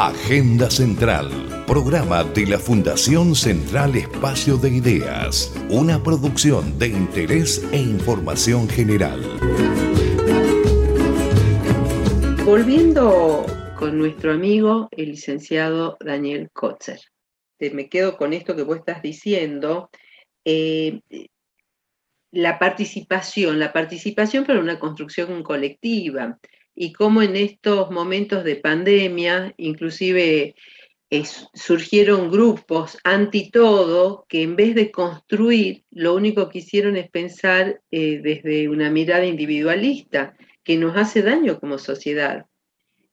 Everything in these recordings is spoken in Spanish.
Agenda Central, programa de la Fundación Central Espacio de Ideas, una producción de interés e información general. Volviendo con nuestro amigo, el licenciado Daniel Kotzer. Me quedo con esto que vos estás diciendo. Eh, la participación, la participación para una construcción colectiva y cómo en estos momentos de pandemia, inclusive surgieron grupos anti todo que en vez de construir, lo único que hicieron es pensar eh, desde una mirada individualista que nos hace daño como sociedad.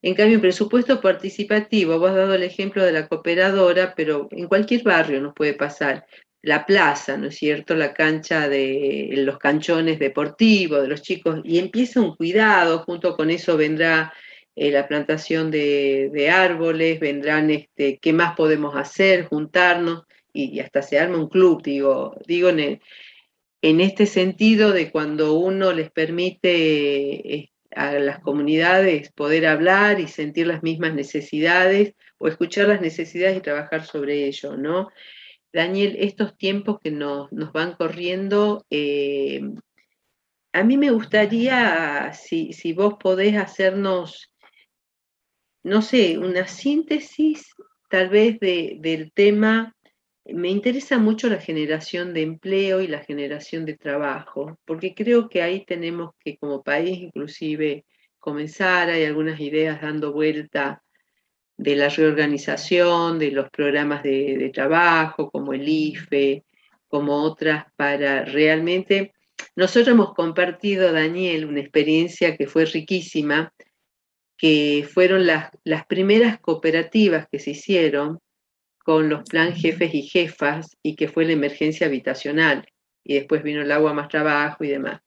En cambio, el presupuesto participativo, vos has dado el ejemplo de la cooperadora, pero en cualquier barrio nos puede pasar la plaza, ¿no es cierto? La cancha de los canchones deportivos de los chicos, y empieza un cuidado, junto con eso vendrá eh, la plantación de, árboles, vendrán, este, ¿qué más podemos hacer? Juntarnos, y, hasta se arma un club, digo, digo en, en este sentido de cuando uno les permite eh, a las comunidades poder hablar y sentir las mismas necesidades o escuchar las necesidades y trabajar sobre ello, ¿no? Daniel, estos tiempos que nos, van corriendo, eh, a mí me gustaría, si, vos podés hacernos, no sé, una síntesis tal vez del tema, me interesa mucho la generación de empleo y la generación de trabajo, porque creo que ahí tenemos que como país inclusive comenzar, hay algunas ideas dando vuelta de la reorganización, de los programas de, trabajo, como el IFE, como otras, para realmente... Nosotros hemos compartido, Daniel, una experiencia que fue riquísima, que fueron las, las primeras cooperativas que se hicieron con los plan jefes y jefas y que fue la emergencia habitacional. Y después vino el agua más trabajo y demás.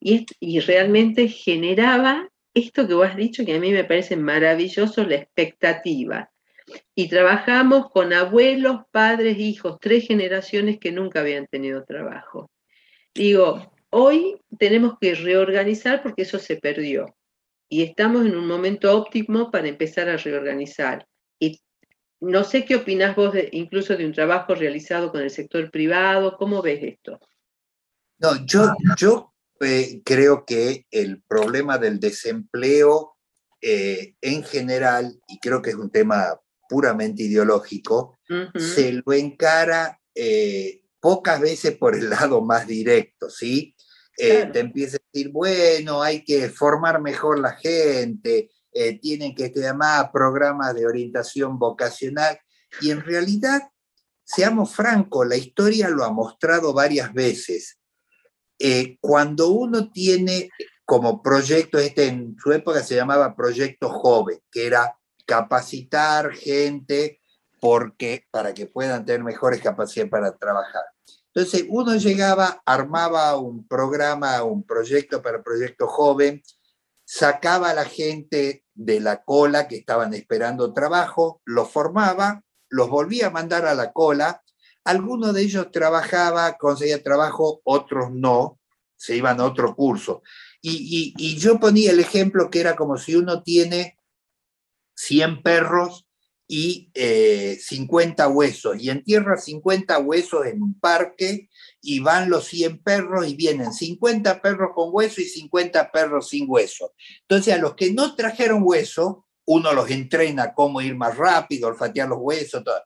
Y, y realmente generaba esto que vos has dicho, que a mí me parece maravilloso, la expectativa. Y trabajamos con abuelos, padres, hijos, tres generaciones que nunca habían tenido trabajo. Digo, hoy tenemos que reorganizar porque eso se perdió. Y estamos en un momento óptimo para empezar a reorganizar. Y no sé qué opinás vos incluso de un trabajo realizado con el sector privado. ¿Cómo ves esto? No, yo, yo creo que el problema del desempleo eh, en general, y creo que es un tema puramente ideológico, se lo encara eh, pocas veces por el lado más directo, ¿sí? Eh, te empieza a decir, bueno, hay que formar mejor la gente, tienen que tener más programas de orientación vocacional, y en realidad, seamos francos, la historia lo ha mostrado varias veces eh, cuando uno tiene como proyecto, este en su época se llamaba Proyecto Joven, que era capacitar gente porque, para que puedan tener mejores capacidades para trabajar. Entonces, uno llegaba, armaba un programa, un proyecto para Proyecto Joven, sacaba a la gente de la cola que estaban esperando trabajo, los formaba, los volvía a mandar a la cola algunos de ellos trabajaba, conseguía trabajo, otros no, se iban a otro curso. Y, yo ponía el ejemplo que era como si uno tiene 100 perros y 50 eh, huesos, y entierra 50 huesos en un parque, y van los 100 perros y vienen 50 perros con hueso y 50 perros sin hueso. Entonces a los que no trajeron hueso, uno los entrena cómo ir más rápido, olfatear los huesos, todo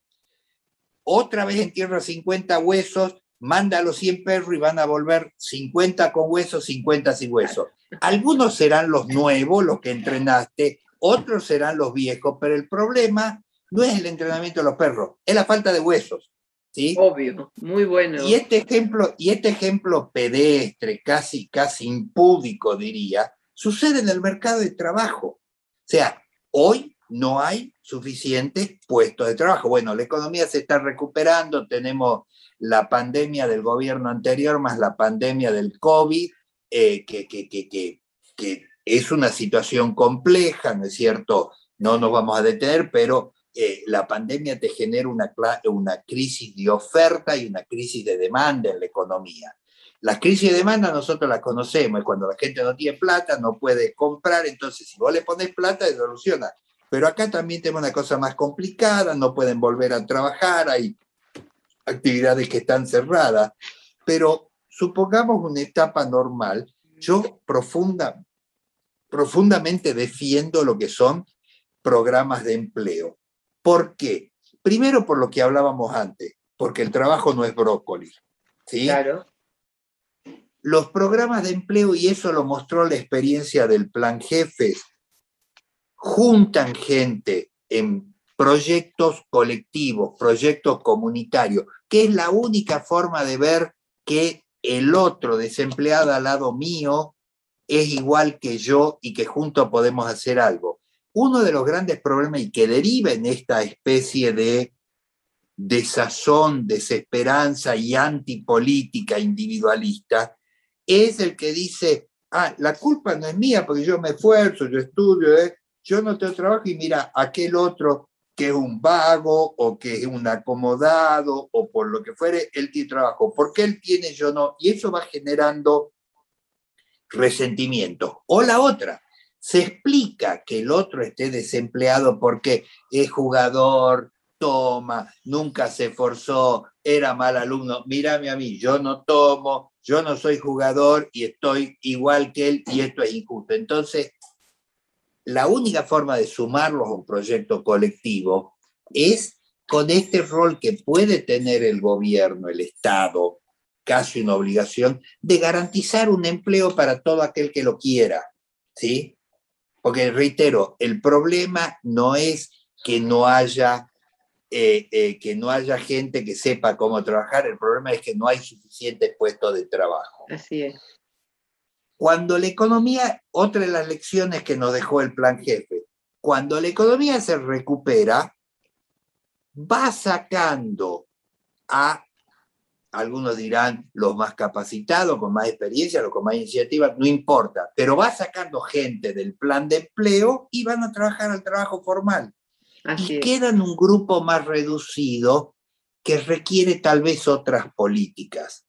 otra vez entierra 50 huesos, manda a los 100 perros y van a volver 50 con huesos, 50 sin huesos. Algunos serán los nuevos, los que entrenaste, otros serán los viejos, pero el problema no es el entrenamiento de los perros, es la falta de huesos. ¿sí? Obvio, muy bueno. Y este ejemplo, y este ejemplo pedestre, casi, casi impúdico, diría, sucede en el mercado de trabajo. O sea, hoy no hay suficientes puestos de trabajo. Bueno, la economía se está recuperando, tenemos la pandemia del gobierno anterior más la pandemia del COVID, eh, que, que, que, que, es una situación compleja, ¿no es cierto? No nos vamos a detener, pero eh, la pandemia te genera una, una crisis de oferta y una crisis de demanda en la economía. La crisis de demanda nosotros la conocemos, es cuando la gente no tiene plata, no puede comprar, entonces si vos le pones plata, soluciona Pero acá también tenemos una cosa más complicada, no pueden volver a trabajar, hay actividades que están cerradas, pero supongamos una etapa normal, yo profunda, profundamente defiendo lo que son programas de empleo. ¿Por qué? Primero por lo que hablábamos antes, porque el trabajo no es brócoli. ¿sí? Claro. Los programas de empleo, y eso lo mostró la experiencia del Plan Jefes, juntan gente en proyectos colectivos, proyectos comunitarios, que es la única forma de ver que el otro desempleado al lado mío es igual que yo y que juntos podemos hacer algo. Uno de los grandes problemas y que deriva en esta especie de desazón, desesperanza y antipolítica individualista es el que dice, ah, la culpa no es mía porque yo me esfuerzo, yo estudio, ¿eh? Yo no tengo trabajo y mira, aquel otro que es un vago o que es un acomodado o por lo que fuere, él tiene trabajo. ¿Por qué él tiene, yo no? Y eso va generando resentimiento. O la otra, se explica que el otro esté desempleado porque es jugador, toma, nunca se esforzó, era mal alumno. Mírame a mí, yo no tomo, yo no soy jugador y estoy igual que él y esto es injusto. Entonces, la única forma de sumarlos a un proyecto colectivo es con este rol que puede tener el gobierno, el Estado, casi una obligación, de garantizar un empleo para todo aquel que lo quiera. ¿sí? Porque, reitero, el problema no es que no haya eh, eh, que no haya gente que sepa cómo trabajar, el problema es que no hay suficientes puestos de trabajo. Así es. Cuando la economía, otra de las lecciones que nos dejó el plan jefe, cuando la economía se recupera, va sacando a, algunos dirán, los más capacitados, con más experiencia, los con más iniciativa, no importa, pero va sacando gente del plan de empleo y van a trabajar al trabajo formal. y quedan un grupo más reducido que requiere tal vez otras políticas.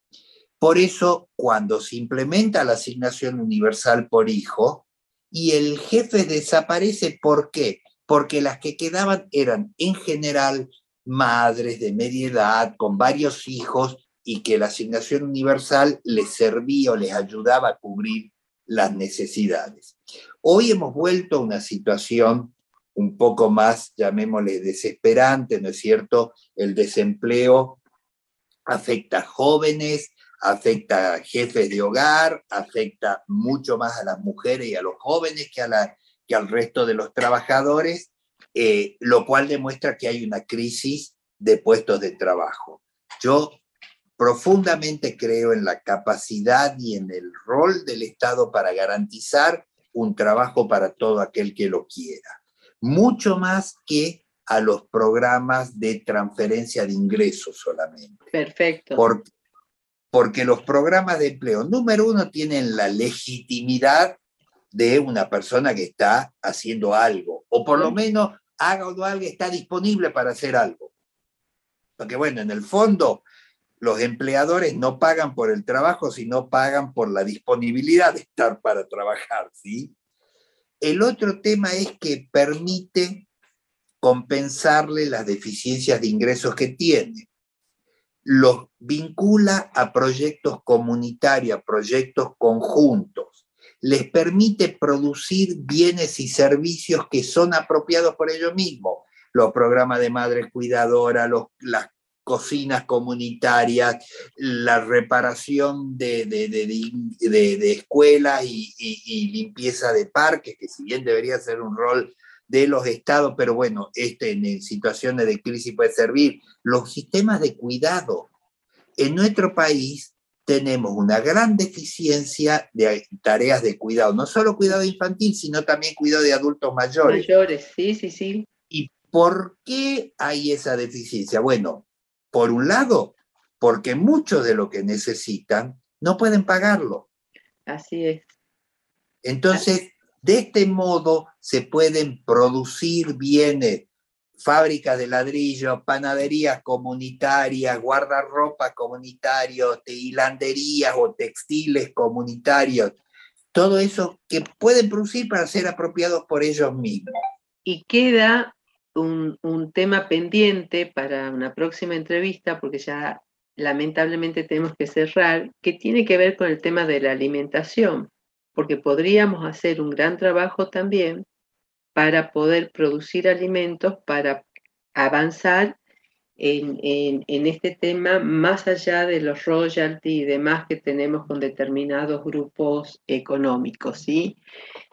Por eso, cuando se implementa la asignación universal por hijo y el jefe desaparece, ¿por qué? Porque las que quedaban eran en general madres de media edad con varios hijos y que la asignación universal les servía o les ayudaba a cubrir las necesidades. Hoy hemos vuelto a una situación un poco más, llamémosle, desesperante, ¿no es cierto? El desempleo afecta a jóvenes, afecta a jefes de hogar, afecta mucho más a las mujeres y a los jóvenes que, a la, que al resto de los trabajadores, eh, lo cual demuestra que hay una crisis de puestos de trabajo. Yo profundamente creo en la capacidad y en el rol del Estado para garantizar un trabajo para todo aquel que lo quiera, mucho más que a los programas de transferencia de ingresos solamente. Perfecto porque los programas de empleo, número uno, tienen la legitimidad de una persona que está haciendo algo, o por lo menos haga o algo, está disponible para hacer algo. Porque bueno, en el fondo, los empleadores no pagan por el trabajo, sino pagan por la disponibilidad de estar para trabajar, ¿sí? El otro tema es que permite compensarle las deficiencias de ingresos que tiene los vincula a proyectos comunitarios, proyectos conjuntos, les permite producir bienes y servicios que son apropiados por ellos mismos, los programas de madres cuidadoras, las cocinas comunitarias, la reparación de, de, escuelas y, y, limpieza de parques, que si bien debería ser un rol de los estados, pero bueno, este en situaciones de crisis puede servir. Los sistemas de cuidado. En nuestro país tenemos una gran deficiencia de tareas de cuidado, no solo cuidado infantil, sino también cuidado de adultos mayores. Mayores, sí, sí, sí. ¿Y por qué hay esa deficiencia? Bueno, por un lado, porque muchos de lo que necesitan no pueden pagarlo. Así es. Entonces, de este modo se pueden producir bienes, fábricas de ladrillo, panaderías comunitarias, guardarropa comunitarios, hilanderías o textiles comunitarios, todo eso que pueden producir para ser apropiados por ellos mismos. y queda un, un, tema pendiente para una próxima entrevista, porque ya lamentablemente tenemos que cerrar, que tiene que ver con el tema de la alimentación, porque podríamos hacer un gran trabajo también para poder producir alimentos, para avanzar en, en, este tema más allá de los royalties y demás que tenemos con determinados grupos económicos. ¿sí?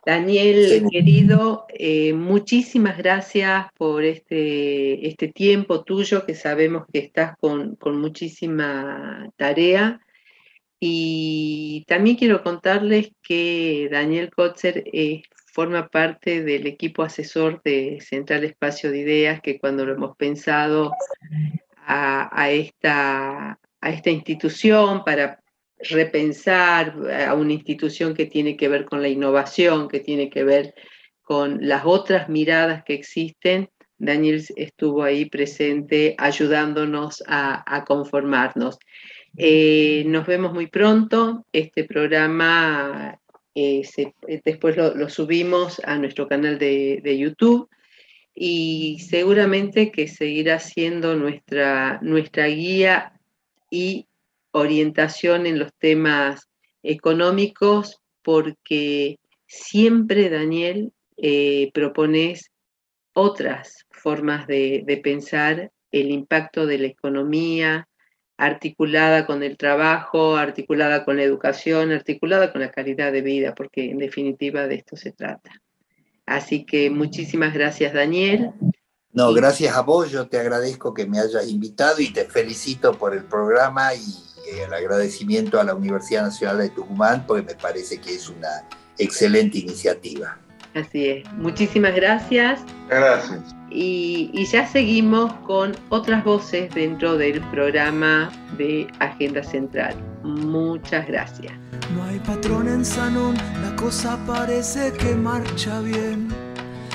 Daniel, querido, eh, muchísimas gracias por este, este tiempo tuyo, que sabemos que estás con, con muchísima tarea. Y también quiero contarles que Daniel Kotzer es forma parte del equipo asesor de Central Espacio de Ideas, que cuando lo hemos pensado a, esta, a esta institución para repensar a una institución que tiene que ver con la innovación, que tiene que ver con las otras miradas que existen, Daniel estuvo ahí presente ayudándonos a, conformarnos. Eh, nos vemos muy pronto. Este programa eh, eh, después lo, subimos a nuestro canal de, YouTube y seguramente que seguirá siendo nuestra, nuestra guía y orientación en los temas económicos porque siempre, Daniel, eh, propones otras formas de pensar el impacto de la economía, articulada con el trabajo, articulada con la educación, articulada con la calidad de vida, porque en definitiva de esto se trata. Así que muchísimas gracias, Daniel. No, gracias a vos, yo te agradezco que me hayas invitado y te felicito por el programa y el agradecimiento a la Universidad Nacional de Tucumán, porque me parece que es una excelente iniciativa. Así es. Muchísimas gracias. Gracias. Y, ya seguimos con otras voces dentro del programa de Agenda Central. Muchas gracias. No hay patrón en Sanón, la cosa parece que marcha bien.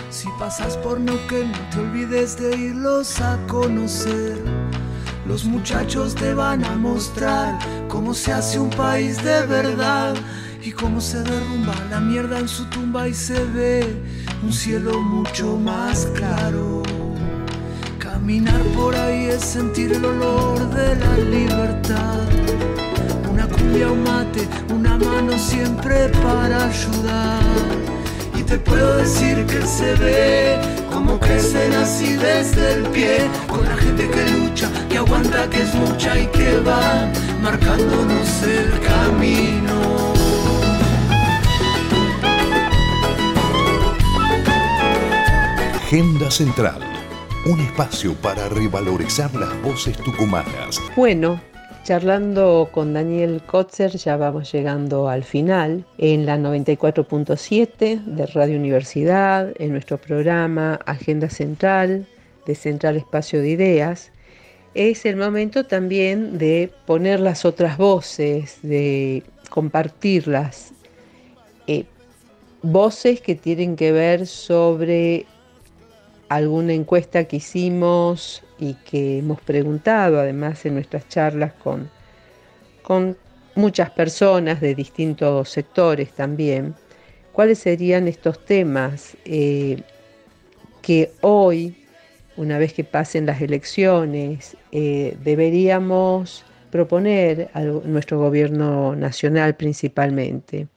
Si pasas por Neuquén, no te olvides de irlos a conocer. Los muchachos te van a mostrar cómo se hace un país de verdad y cómo se derrumba la mierda en su tumba y se ve un cielo mucho más claro. Caminar por ahí es sentir el olor de la libertad. Una cumbia, un mate, una mano siempre para ayudar. Y te puedo decir que se ve como crecen así desde el pie, con la gente que lucha, que aguanta, que es mucha y que va marcándonos el camino. Agenda Central, un espacio para revalorizar las voces tucumanas. Bueno, charlando con Daniel Kotzer ya vamos llegando al final en la 94.7 de Radio Universidad, en nuestro programa Agenda Central de Central Espacio de Ideas. Es el momento también de poner las otras voces, de compartirlas. Eh, voces que tienen que ver sobre alguna encuesta que hicimos y que hemos preguntado además en nuestras charlas con, con muchas personas de distintos sectores también, cuáles serían estos temas eh, que hoy, una vez que pasen las elecciones, eh, deberíamos proponer a nuestro gobierno nacional principalmente.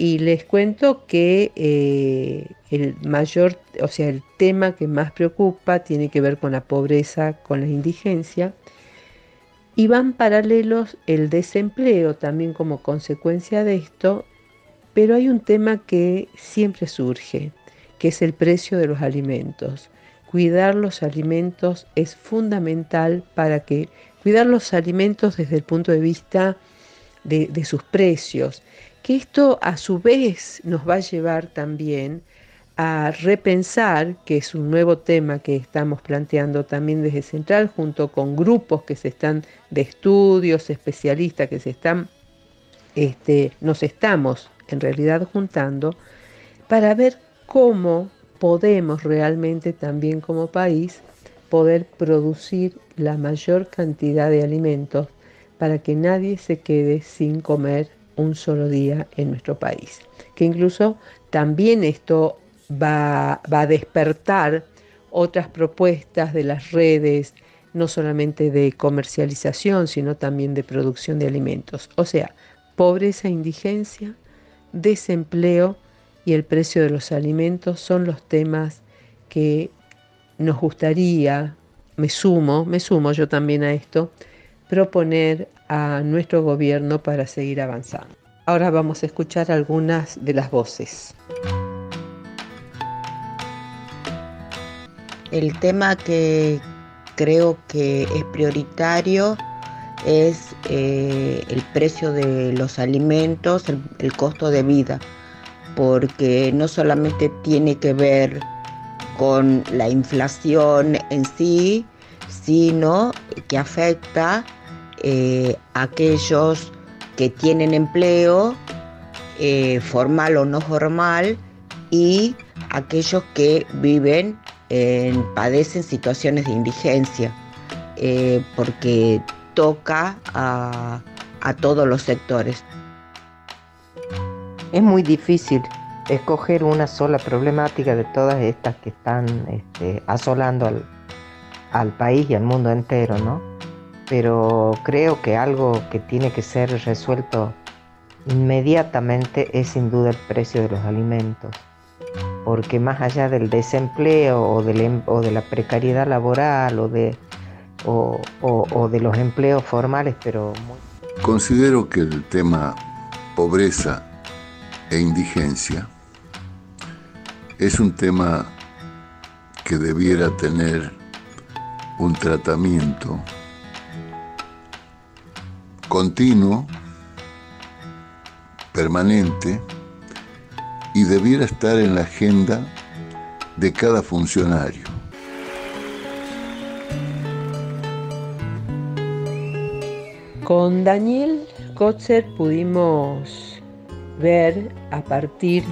Y les cuento que eh, el mayor, o sea, el tema que más preocupa tiene que ver con la pobreza, con la indigencia. Y van paralelos el desempleo también como consecuencia de esto, pero hay un tema que siempre surge, que es el precio de los alimentos. Cuidar los alimentos es fundamental para que cuidar los alimentos desde el punto de vista de, de sus precios que esto a su vez nos va a llevar también a repensar, que es un nuevo tema que estamos planteando también desde Central, junto con grupos que se están de estudios, especialistas que se están, este, nos estamos en realidad juntando, para ver cómo podemos realmente también como país poder producir la mayor cantidad de alimentos para que nadie se quede sin comer un solo día en nuestro país. Que incluso también esto va, va a despertar otras propuestas de las redes, no solamente de comercialización, sino también de producción de alimentos. O sea, pobreza, indigencia, desempleo y el precio de los alimentos son los temas que nos gustaría, me sumo, me sumo yo también a esto, proponer a nuestro gobierno para seguir avanzando. Ahora vamos a escuchar algunas de las voces. El tema que creo que es prioritario es eh, el precio de los alimentos, el, costo de vida, porque no solamente tiene que ver con la inflación en sí, sino que afecta eh, a aquellos que tienen empleo, eh, formal o no formal, y aquellos que viven, padecen situaciones de indigencia, porque toca a, todos los sectores. Es muy difícil escoger una sola problemática de todas estas que están este, asolando al, al, país y al mundo entero, ¿no? Pero creo que algo que tiene que ser resuelto inmediatamente es sin duda el precio de los alimentos, porque más allá del desempleo o, em, de la precariedad laboral o de o, de los empleos formales, pero... Considero que el tema pobreza e indigencia es un tema que debiera tener un tratamiento continuo, permanente, y debiera estar en la agenda de cada funcionario. Con Daniel Kotzer pudimos ver a partir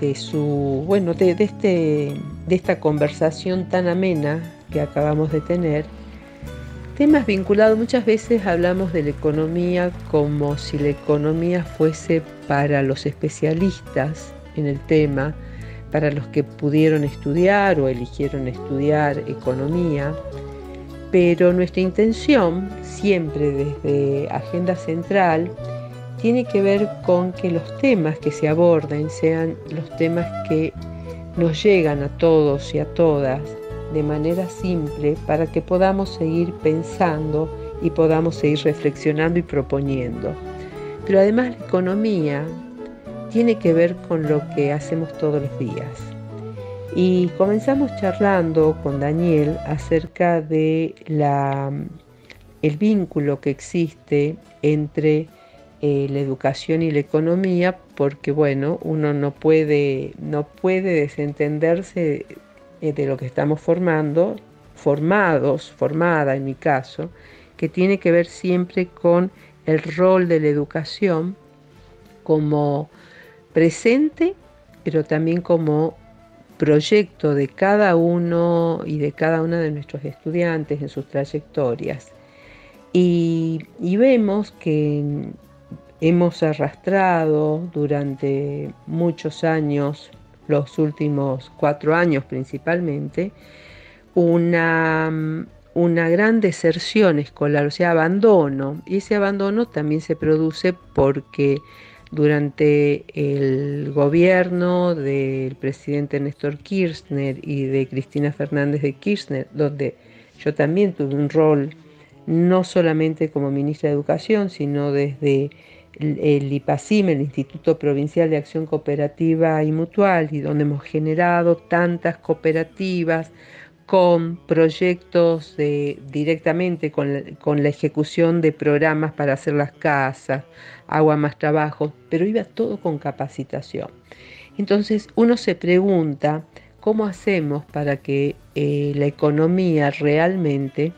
de su, bueno, de, este, de esta conversación tan amena que acabamos de tener, temas vinculados, muchas veces hablamos de la economía como si la economía fuese para los especialistas en el tema, para los que pudieron estudiar o eligieron estudiar economía, pero nuestra intención, siempre desde Agenda Central, tiene que ver con que los temas que se aborden sean los temas que nos llegan a todos y a todas de manera simple para que podamos seguir pensando y podamos seguir reflexionando y proponiendo. Pero además la economía tiene que ver con lo que hacemos todos los días. Y comenzamos charlando con Daniel acerca de la, el vínculo que existe entre eh, la educación y la economía, porque bueno, uno no puede, no puede desentenderse de lo que estamos formando, formados, formada en mi caso, que tiene que ver siempre con el rol de la educación como presente, pero también como proyecto de cada uno y de cada una de nuestros estudiantes en sus trayectorias. Y, vemos que hemos arrastrado durante muchos años, los últimos cuatro años principalmente, una, una gran deserción escolar, o sea, abandono. Y ese abandono también se produce porque durante el gobierno del presidente Néstor Kirchner y de Cristina Fernández de Kirchner, donde yo también tuve un rol no solamente como ministra de Educación, sino desde el IPACIM, el Instituto Provincial de Acción Cooperativa y Mutual, y donde hemos generado tantas cooperativas con proyectos directamente con la ejecución de programas para hacer las casas, agua más trabajo, pero iba todo con capacitación. Entonces uno se pregunta cómo hacemos para que eh, la economía realmente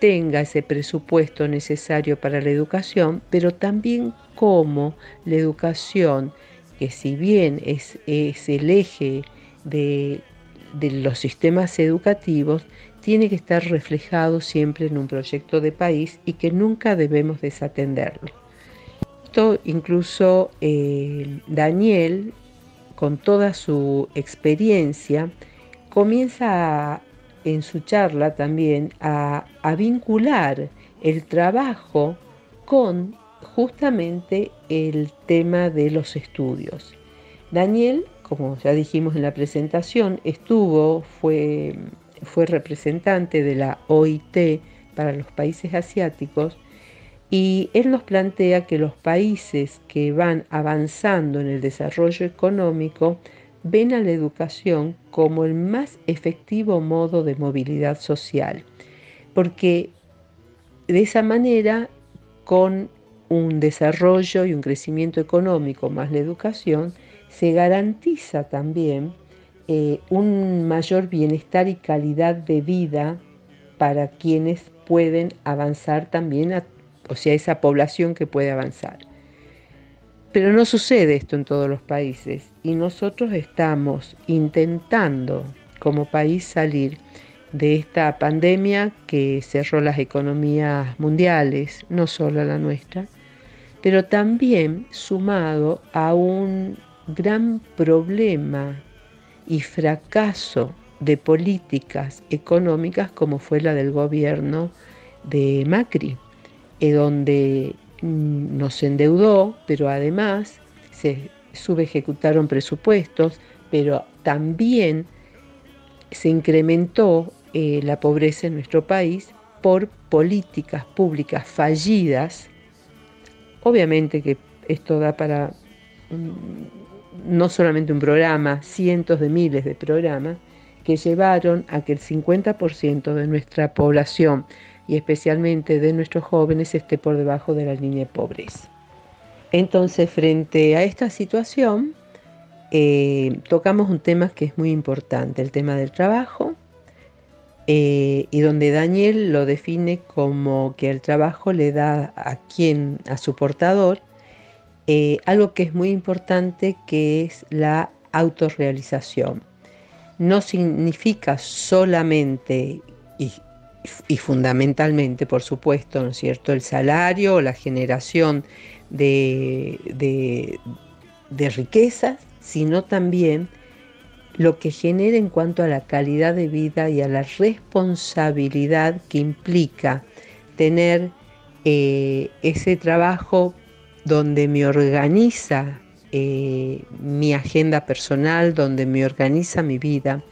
tenga ese presupuesto necesario para la educación, pero también cómo la educación, que si bien es, es el eje de, de los sistemas educativos, tiene que estar reflejado siempre en un proyecto de país y que nunca debemos desatenderlo. Incluso eh, Daniel con toda su experiencia, comienza en su charla también a, vincular el trabajo con justamente el tema de los estudios. Daniel, como ya dijimos en la presentación, estuvo, fue, fue representante de la OIT para los países asiáticos y él nos plantea que los países que van avanzando en el desarrollo económico ven a la educación como el más efectivo modo de movilidad social, porque de esa manera, con un desarrollo y un crecimiento económico más la educación, se garantiza también eh, un mayor bienestar y calidad de vida para quienes pueden avanzar también, o sea, esa población que puede avanzar. Pero no sucede esto en todos los países y nosotros estamos intentando como país salir de esta pandemia que cerró las economías mundiales, no solo la nuestra, pero también sumado a un gran problema y fracaso de políticas económicas como fue la del gobierno de Macri, eh, donde mm, nos endeudó, pero además se subejecutaron presupuestos, pero también se incrementó eh, la pobreza en nuestro país por políticas públicas fallidas. Obviamente que esto da para no solamente un programa, cientos de miles de programas que llevaron a que el 50% de nuestra población y especialmente de nuestros jóvenes esté por debajo de la línea de pobreza. Entonces, frente a esta situación, eh, tocamos un tema que es muy importante, el tema del trabajo, eh, y donde Daniel lo define como que el trabajo le da a quien, a su portador, eh, algo que es muy importante que es la autorrealización. No significa solamente y, fundamentalmente, por supuesto, ¿no es cierto?, el salario o la generación de, de, riquezas, sino también lo que genera en cuanto a la calidad de vida y a la responsabilidad que implica tener eh, ese trabajo donde me organiza eh, mi agenda personal, donde me organiza mi vida,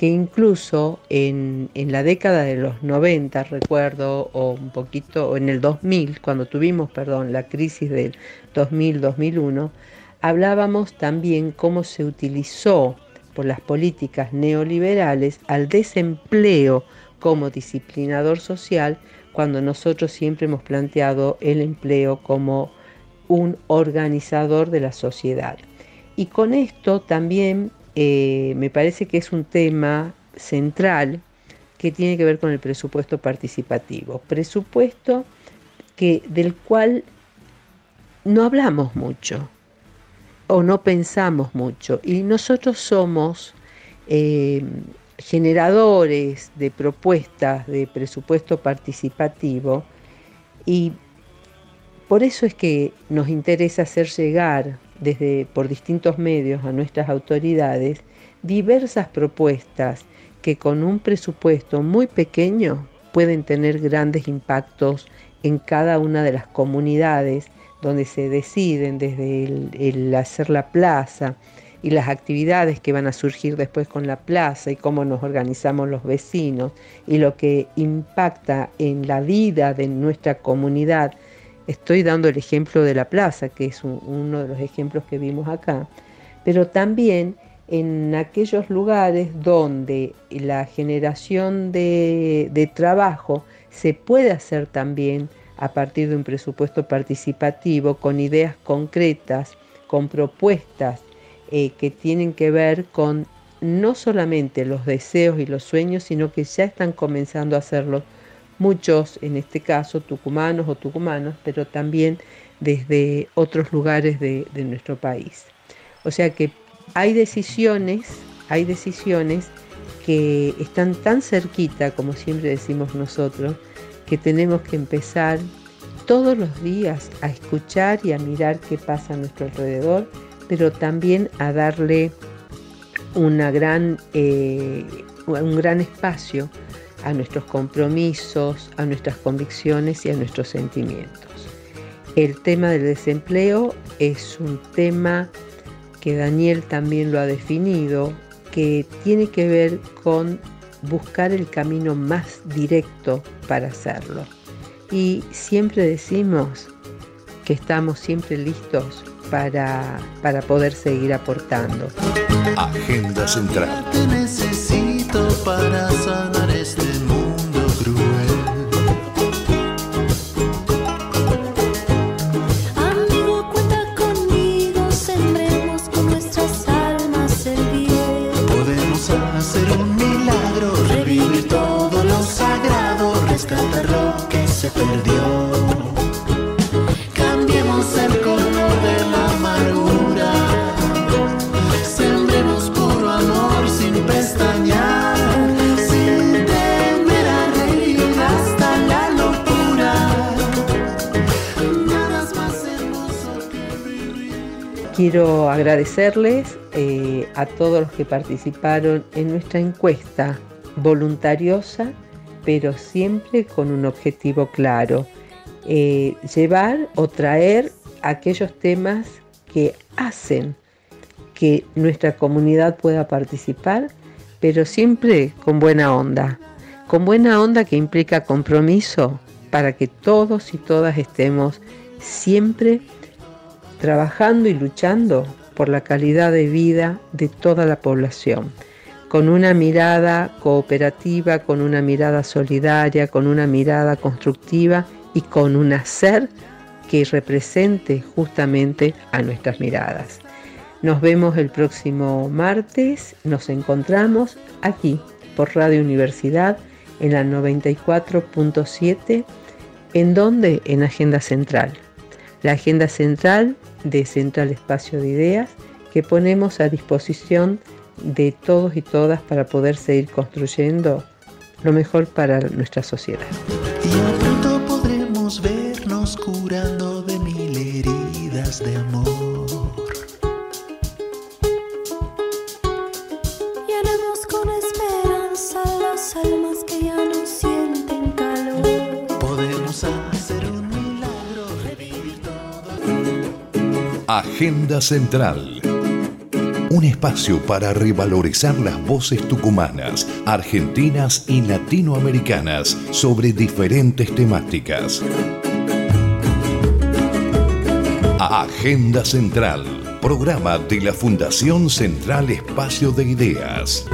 que incluso en, en, la década de los 90, recuerdo, o un poquito, o en el 2000, cuando tuvimos, perdón, la crisis del 2000-2001, hablábamos también cómo se utilizó por las políticas neoliberales al desempleo como disciplinador social cuando nosotros siempre hemos planteado el empleo como un organizador de la sociedad. Y con esto también eh, me parece que es un tema central que tiene que ver con el presupuesto participativo. Presupuesto que, del cual no hablamos mucho o no pensamos mucho. Y nosotros somos eh, generadores de propuestas de presupuesto participativo y por eso es que nos interesa hacer llegar desde por distintos medios a nuestras autoridades diversas propuestas que con un presupuesto muy pequeño pueden tener grandes impactos en cada una de las comunidades donde se deciden desde el, hacer la plaza y las actividades que van a surgir después con la plaza y cómo nos organizamos los vecinos y lo que impacta en la vida de nuestra comunidad. Estoy dando el ejemplo de la plaza, que es uno de los ejemplos que vimos acá, pero también en aquellos lugares donde la generación de, trabajo se puede hacer también a partir de un presupuesto participativo con ideas concretas, con propuestas eh, que tienen que ver con no solamente los deseos y los sueños, sino que ya están comenzando a hacerlo muchos, en este caso tucumanos o tucumanos, pero también desde otros lugares de, nuestro país. O sea que hay decisiones, hay decisiones que están tan cerquita, como siempre decimos nosotros, que tenemos que empezar todos los días a escuchar y a mirar qué pasa a nuestro alrededor pero también a darle una gran, eh, un gran espacio a nuestros compromisos, a nuestras convicciones y a nuestros sentimientos. El tema del desempleo es un tema que Daniel también lo ha definido, que tiene que ver con buscar el camino más directo para hacerlo. Y siempre decimos que estamos siempre listos para, para poder seguir aportando. Agenda Central. Te necesito para sanar Quiero agradecerles eh, a todos los que participaron en nuestra encuesta voluntariosa, pero siempre con un objetivo claro, eh, llevar o traer aquellos temas que hacen que nuestra comunidad pueda participar, pero siempre con buena onda, con buena onda que implica compromiso para que todos y todas estemos siempre trabajando y luchando por la calidad de vida de toda la población, con una mirada cooperativa, con una mirada solidaria, con una mirada constructiva y con un hacer que represente justamente a nuestras miradas. Nos vemos el próximo martes, nos encontramos aquí por Radio Universidad en la 94.7, en donde en Agenda Central. La Agenda Central de Central Espacio de Ideas que ponemos a disposición de todos y todas para poder seguir construyendo lo mejor para nuestra sociedad. Y pronto podremos vernos curando de mil heridas de amor. Agenda Central. Un espacio para revalorizar las voces tucumanas, argentinas y latinoamericanas sobre diferentes temáticas. Agenda Central, programa de la Fundación Central Espacio de Ideas.